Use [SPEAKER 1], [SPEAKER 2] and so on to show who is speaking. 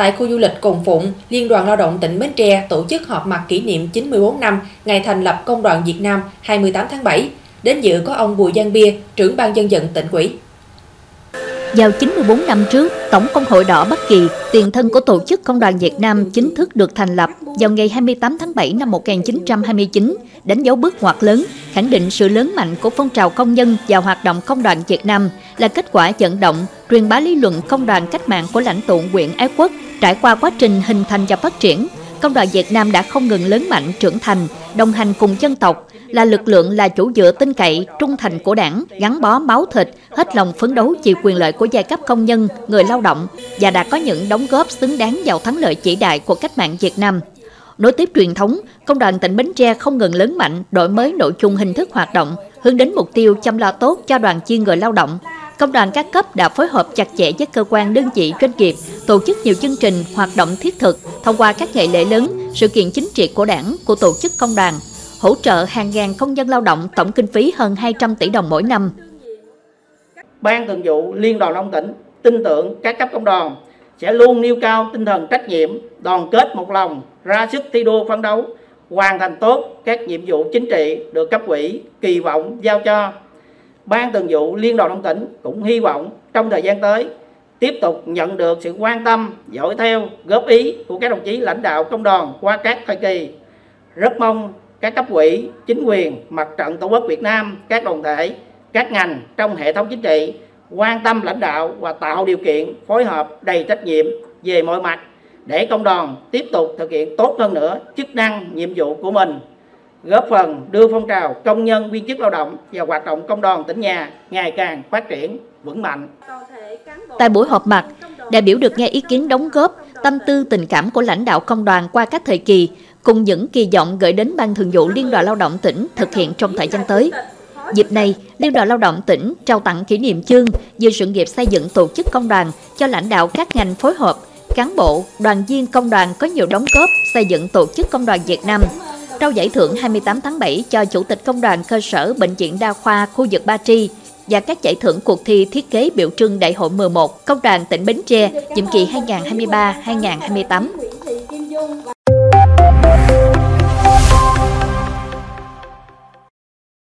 [SPEAKER 1] Tại khu du lịch Cồn Phụng, Liên đoàn Lao động tỉnh Bến Tre tổ chức họp mặt kỷ niệm 94 năm ngày thành lập Công đoàn Việt Nam 28 tháng 7. Đến dự có ông Bùi Giang Bia, trưởng ban dân vận tỉnh ủy.
[SPEAKER 2] Vào 94 năm trước, Tổng công hội đỏ Bắc Kỳ, tiền thân của Tổ chức Công đoàn Việt Nam chính thức được thành lập vào ngày 28 tháng 7 năm 1929, đánh dấu bước ngoặt lớn, khẳng định sự lớn mạnh của phong trào công nhân và hoạt động công đoàn Việt Nam là kết quả vận động, truyền bá lý luận công đoàn cách mạng của lãnh tụ Nguyễn Ái Quốc trải qua quá trình hình thành và phát triển. Công đoàn Việt Nam đã không ngừng lớn mạnh, trưởng thành, đồng hành cùng dân tộc, là lực lượng là chủ dựa tin cậy, trung thành của đảng, gắn bó máu thịt, hết lòng phấn đấu vì quyền lợi của giai cấp công nhân, người lao động và đã có những đóng góp xứng đáng vào thắng lợi chỉ đại của cách mạng Việt Nam. Nối tiếp truyền thống, Công đoàn tỉnh Bến Tre không ngừng lớn mạnh, đổi mới nội dung hình thức hoạt động, hướng đến mục tiêu chăm lo tốt cho đoàn viên người lao động. Công đoàn các cấp đã phối hợp chặt chẽ với cơ quan đơn vị doanh nghiệp, tổ chức nhiều chương trình, hoạt động thiết thực thông qua các ngày lễ lớn, sự kiện chính trị của đảng, của tổ chức công đoàn, hỗ trợ hàng ngàn công nhân lao động tổng kinh phí hơn 200 tỷ đồng mỗi năm.
[SPEAKER 3] Ban thường vụ Liên đoàn Long tỉnh tin tưởng các cấp công đoàn sẽ luôn nêu cao tinh thần trách nhiệm, đoàn kết một lòng, ra sức thi đua phấn đấu, hoàn thành tốt các nhiệm vụ chính trị được cấp ủy kỳ vọng giao cho. Ban thường vụ Liên đoàn Long tỉnh cũng hy vọng trong thời gian tới tiếp tục nhận được sự quan tâm, dõi theo, góp ý của các đồng chí lãnh đạo công đoàn qua các thời kỳ. Rất mong các cấp ủy, chính quyền, mặt trận tổ quốc Việt Nam, các đoàn thể, các ngành trong hệ thống chính trị quan tâm lãnh đạo và tạo điều kiện phối hợp đầy trách nhiệm về mọi mặt để công đoàn tiếp tục thực hiện tốt hơn nữa chức năng nhiệm vụ của mình góp phần đưa phong trào công nhân viên chức lao động và hoạt động công đoàn tỉnh nhà ngày càng phát triển vững mạnh.
[SPEAKER 2] Tại buổi họp mặt, đại biểu được nghe ý kiến đóng góp, tâm tư tình cảm của lãnh đạo công đoàn qua các thời kỳ, cùng những kỳ vọng gửi đến Ban Thường vụ Liên đoàn Lao động tỉnh thực hiện trong thời gian tới. Dịp này, Liên đoàn Lao động tỉnh trao tặng kỷ niệm chương về sự nghiệp xây dựng tổ chức công đoàn cho lãnh đạo các ngành phối hợp, cán bộ, đoàn viên công đoàn có nhiều đóng góp xây dựng tổ chức công đoàn Việt Nam. Trao giải thưởng 28 tháng 7 cho Chủ tịch Công đoàn cơ sở Bệnh viện Đa khoa khu vực Ba Tri và các giải thưởng cuộc thi thiết kế biểu trưng Đại hội 11 Công đoàn tỉnh Bến Tre nhiệm kỳ 2023-2028.